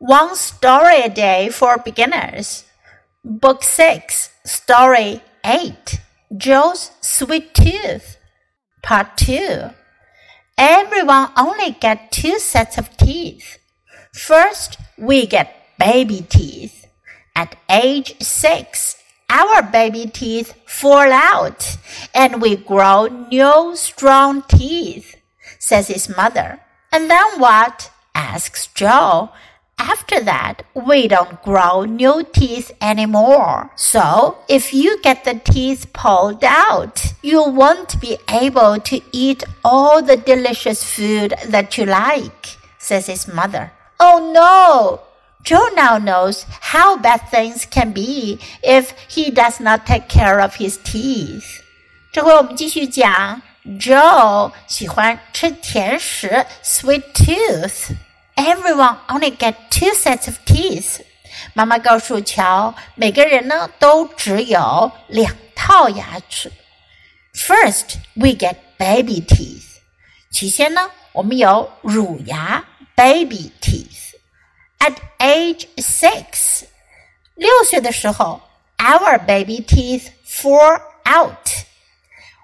One Story a Day for Beginners. Book 6, Story 8 Joe's Sweet Tooth. Part 2. Everyone only get two sets of teeth. First, we get baby teeth. At age 6, our baby teeth fall out and we grow new strong teeth, says his mother. And then what? asks Joe. After that, we don't grow new teeth anymore. So, if you get the teeth pulled out, you won't be able to eat all the delicious food that you like, says his mother. Oh no! Joe now knows how bad things can be if he does not take care of his teeth. 这回我们继续讲 Joe 喜欢吃甜食 （sweet tooth）。 Everyone only get two sets of teeth。妈妈告诉乔，每个人呢都只有两套牙齿。First, we get baby teeth。起先呢，我们有乳牙 （baby teeth）。At age six，六岁的时候，our baby teeth fall out。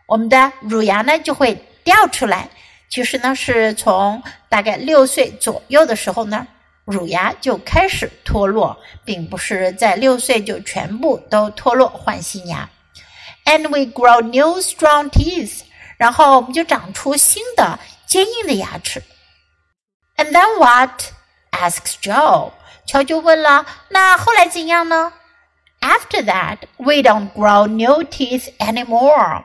我们的乳牙呢就会掉出来。 其实呢，是从大概六岁左右的时候呢，乳牙就开始脱落，并不是在六岁就全部都脱落换新牙。And we grow new strong teeth，然后我们就长出新的坚硬的牙齿。And then what？asks Joe。乔就问了，那后来怎样呢？After that, we don't grow new teeth anymore.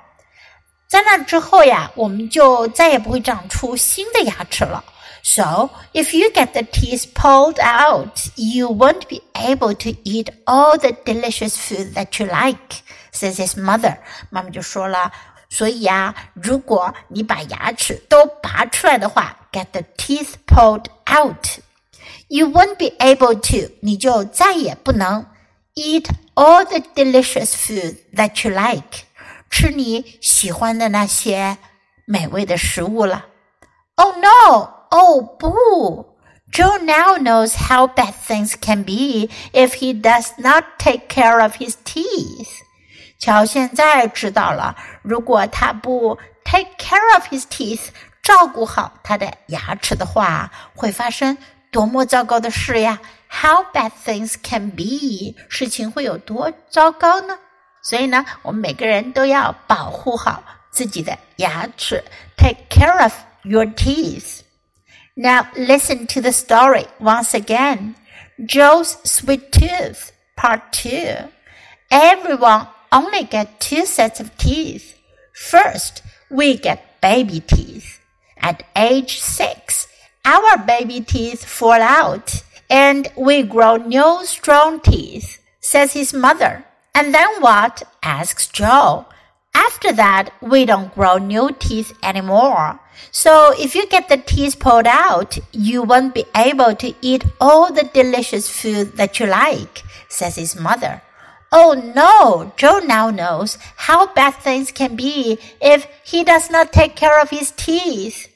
在那之后呀，我们就再也不会长出新的牙齿了。So if you get the teeth pulled out, you won't be able to eat all the delicious food that you like, says his mother. 妈妈就说了，所以呀，如果你把牙齿都拔出来的话，get the teeth pulled out, you won't be able to，你就再也不能 eat all the delicious food that you like。 吃你喜欢的那些美味的食物了。Oh no! Oh 不！Joe now knows how bad things can be if he does not take care of his teeth. 乔现在知道了，如果他不 take care of his teeth，照顾好他的牙齿的话，会发生多么糟糕的事呀！How bad things can be，事情会有多糟糕呢？所以呢，我们每个人都要保护好自己的牙齿，take care of your teeth. Now listen to the story once again. Joe's Sweet Tooth, Part 2. Everyone only get two sets of teeth. First, we get baby teeth. At age six, our baby teeth fall out and we grow new strong teeth, says his mother. And then what? asks Joe. After that, we don't grow new teeth anymore. So if you get the teeth pulled out, you won't be able to eat all the delicious food that you like, says his mother. Oh no, Joe now knows how bad things can be if he does not take care of his teeth.